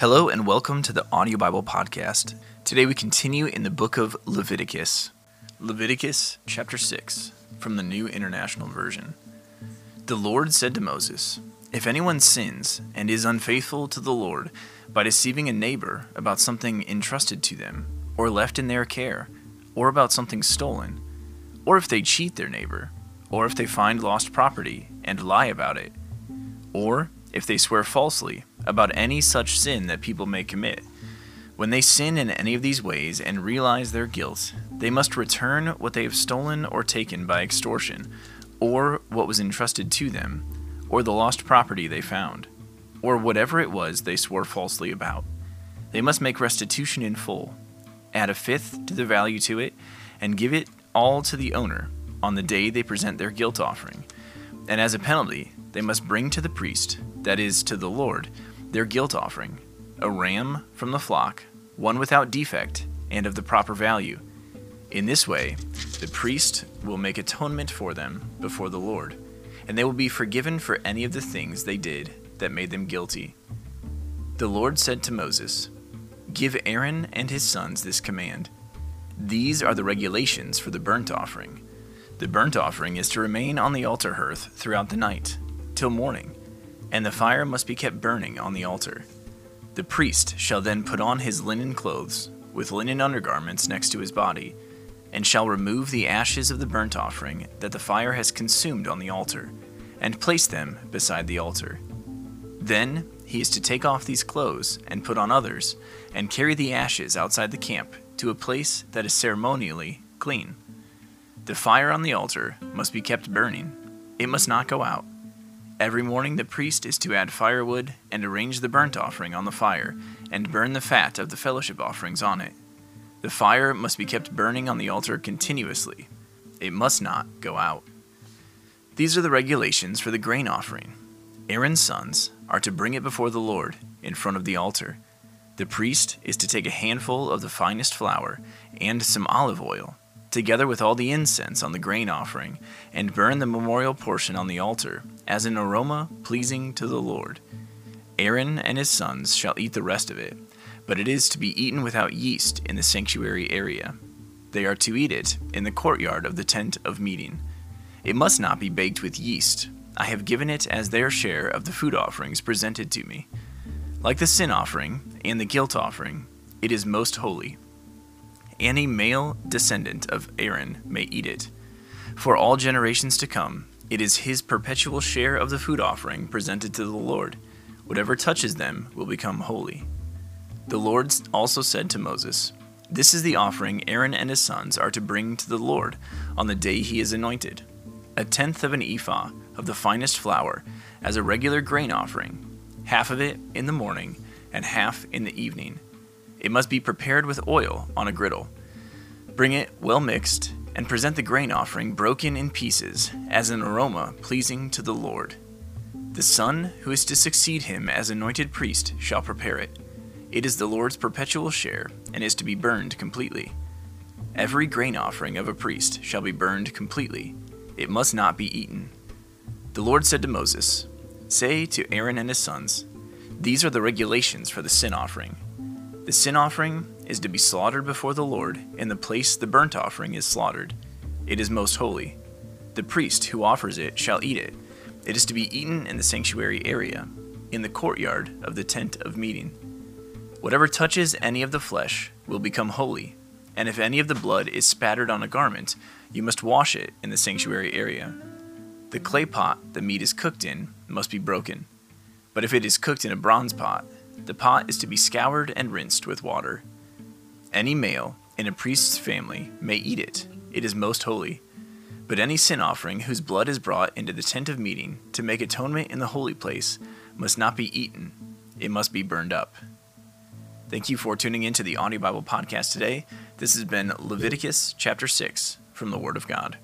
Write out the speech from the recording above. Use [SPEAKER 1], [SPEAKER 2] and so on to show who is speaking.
[SPEAKER 1] Hello and welcome to the Audio Bible Podcast. Today we continue in the book of Leviticus. Leviticus chapter 6 from the New International Version. The Lord said to Moses, If anyone sins and is unfaithful to the Lord by deceiving a neighbor about something entrusted to them, or left in their care, or about something stolen, or if they cheat their neighbor, or if they find lost property and lie about it, or if they swear falsely about any such sin that people may commit. When they sin in any of these ways and realize their guilt, they must return what they have stolen or taken by extortion, or what was entrusted to them, or the lost property they found, or whatever it was they swore falsely about. They must make restitution in full, add a fifth to the value to it, and give it all to the owner on the day they present their guilt offering. And as a penalty, they must bring to the priest, that is, to the Lord, their guilt offering a ram from the flock, one without defect and of the proper value. In this way, the priest will make atonement for them before the Lord, and they will be forgiven for any of the things they did that made them guilty. The Lord said to Moses, Give Aaron and his sons this command. These are the regulations for the burnt offering. The burnt offering is to remain on the altar hearth throughout the night, till morning and the fire must be kept burning on the altar. The priest shall then put on his linen clothes, with linen undergarments next to his body, and shall remove the ashes of the burnt offering that the fire has consumed on the altar, and place them beside the altar. Then he is to take off these clothes and put on others, and carry the ashes outside the camp to a place that is ceremonially clean. The fire on the altar must be kept burning, it must not go out. Every morning the priest is to add firewood and arrange the burnt offering on the fire, and burn the fat of the fellowship offerings on it. The fire must be kept burning on the altar continuously. It must not go out. These are the regulations for the grain offering. Aaron's sons are to bring it before the Lord in front of the altar. The priest is to take a handful of the finest flour and some olive oil, together with all the incense on the grain offering, and burn the memorial portion on the altar as an aroma pleasing to the Lord. Aaron and his sons shall eat the rest of it, but it is to be eaten without yeast in the sanctuary area. They are to eat it in the courtyard of the tent of meeting. It must not be baked with yeast. I have given it as their share of the food offerings presented to me. Like the sin offering and the guilt offering, it is most holy. Any male descendant of Aaron may eat it. For all generations to come, it is his perpetual share of the food offering presented to the Lord. Whatever touches them will become holy. The Lord also said to Moses, This is the offering Aaron and his sons are to bring to the Lord on the day he is anointed a tenth of an ephah of the finest flour as a regular grain offering, half of it in the morning and half in the evening. It must be prepared with oil on a griddle. Bring it well mixed and present the grain offering broken in pieces as an aroma pleasing to the Lord. The son who is to succeed him as anointed priest shall prepare it. It is the Lord's perpetual share and is to be burned completely. Every grain offering of a priest shall be burned completely. It must not be eaten. The Lord said to Moses, Say to Aaron and his sons, These are the regulations for the sin offering. The sin offering is to be slaughtered before the Lord in the place the burnt offering is slaughtered. It is most holy. The priest who offers it shall eat it. It is to be eaten in the sanctuary area, in the courtyard of the tent of meeting. Whatever touches any of the flesh will become holy, and if any of the blood is spattered on a garment, you must wash it in the sanctuary area. The clay pot the meat is cooked in must be broken, but if it is cooked in a bronze pot, the pot is to be scoured and rinsed with water. Any male in a priest's family may eat it, it is most holy. But any sin offering whose blood is brought into the tent of meeting to make atonement in the holy place must not be eaten, it must be burned up. Thank you for tuning in to the Audio Bible Podcast today. This has been Leviticus chapter 6 from the Word of God.